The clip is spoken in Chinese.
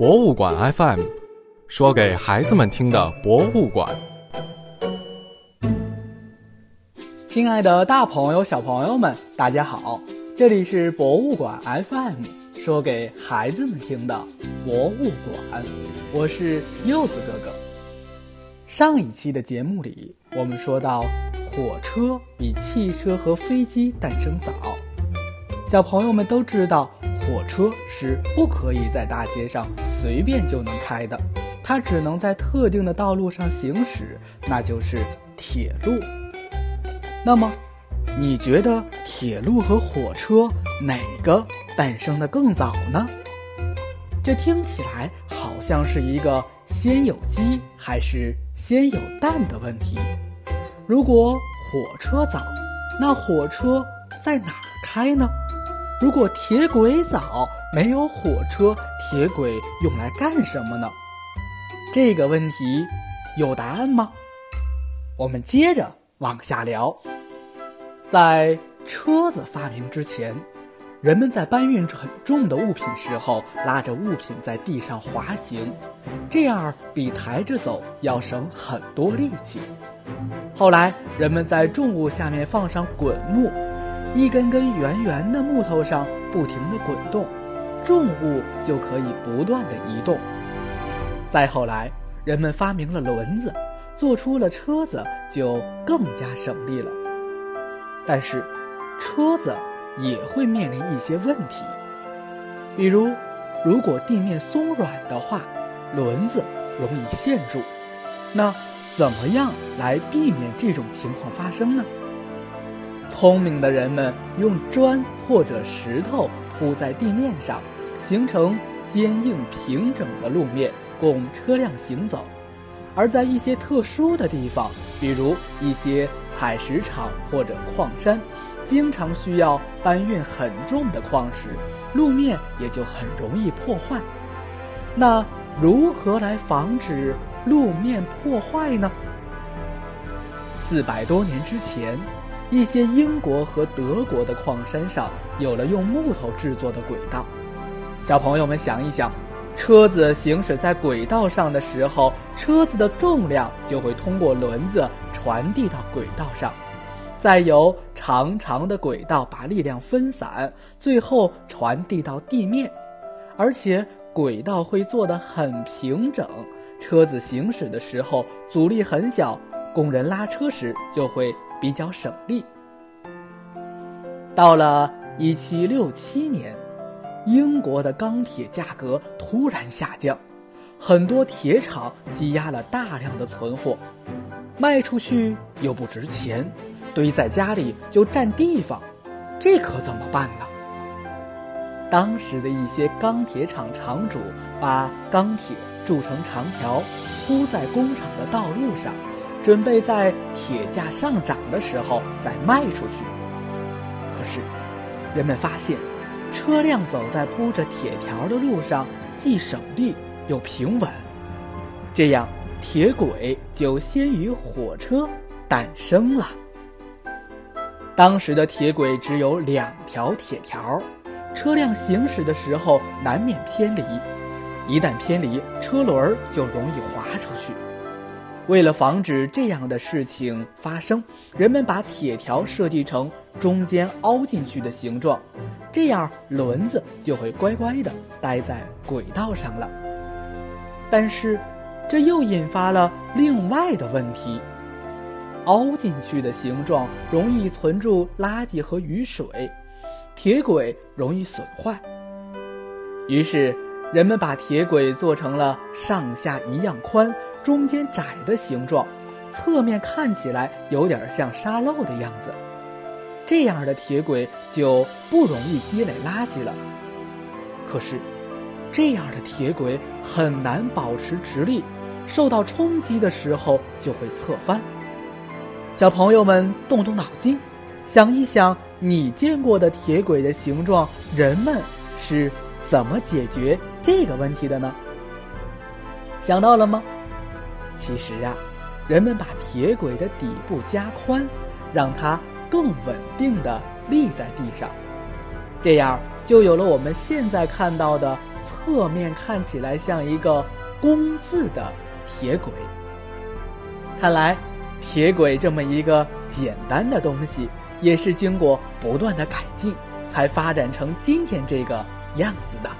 博物馆 FM，说给孩子们听的博物馆。亲爱的，大朋友、小朋友们，大家好！这里是博物馆 FM，说给孩子们听的博物馆。我是柚子哥哥。上一期的节目里，我们说到火车比汽车和飞机诞生早。小朋友们都知道，火车是不可以在大街上随便就能开的，它只能在特定的道路上行驶，那就是铁路。那么，你觉得铁路和火车哪个诞生的更早呢？这听起来好像是一个先有鸡还是先有蛋的问题。如果火车早，那火车在哪开呢？如果铁轨早，没有火车，铁轨用来干什么呢？这个问题有答案吗？我们接着往下聊。在车子发明之前，人们在搬运很重的物品时候，拉着物品在地上滑行，这样比抬着走要省很多力气。后来，人们在重物下面放上滚木。一根根圆圆的木头上不停地滚动，重物就可以不断地移动。再后来，人们发明了轮子，做出了车子，就更加省力了。但是，车子也会面临一些问题，比如，如果地面松软的话，轮子容易陷住。那怎么样来避免这种情况发生呢？聪明的人们用砖或者石头铺在地面上，形成坚硬平整的路面，供车辆行走；而在一些特殊的地方，比如一些采石场或者矿山，经常需要搬运很重的矿石，路面也就很容易破坏。那如何来防止路面破坏呢？四百多年之前。一些英国和德国的矿山上有了用木头制作的轨道。小朋友们想一想，车子行驶在轨道上的时候，车子的重量就会通过轮子传递到轨道上，再由长长的轨道把力量分散，最后传递到地面。而且轨道会做得很平整，车子行驶的时候阻力很小，工人拉车时就会。比较省力。到了一七六七年，英国的钢铁价格突然下降，很多铁厂积压了大量的存货，卖出去又不值钱，堆在家里就占地方，这可怎么办呢？当时的一些钢铁厂厂主把钢铁铸成长条，铺在工厂的道路上。准备在铁价上涨的时候再卖出去。可是，人们发现，车辆走在铺着铁条的路上，既省力又平稳。这样，铁轨就先于火车诞生了。当时的铁轨只有两条铁条，车辆行驶的时候难免偏离，一旦偏离，车轮就容易滑出去。为了防止这样的事情发生，人们把铁条设计成中间凹进去的形状，这样轮子就会乖乖地待在轨道上了。但是，这又引发了另外的问题：凹进去的形状容易存住垃圾和雨水，铁轨容易损坏。于是，人们把铁轨做成了上下一样宽。中间窄的形状，侧面看起来有点像沙漏的样子，这样的铁轨就不容易积累垃圾了。可是，这样的铁轨很难保持直立，受到冲击的时候就会侧翻。小朋友们动动脑筋，想一想你见过的铁轨的形状，人们是怎么解决这个问题的呢？想到了吗？其实啊，人们把铁轨的底部加宽，让它更稳定地立在地上，这样就有了我们现在看到的侧面看起来像一个“工”字的铁轨。看来，铁轨这么一个简单的东西，也是经过不断的改进，才发展成今天这个样子的。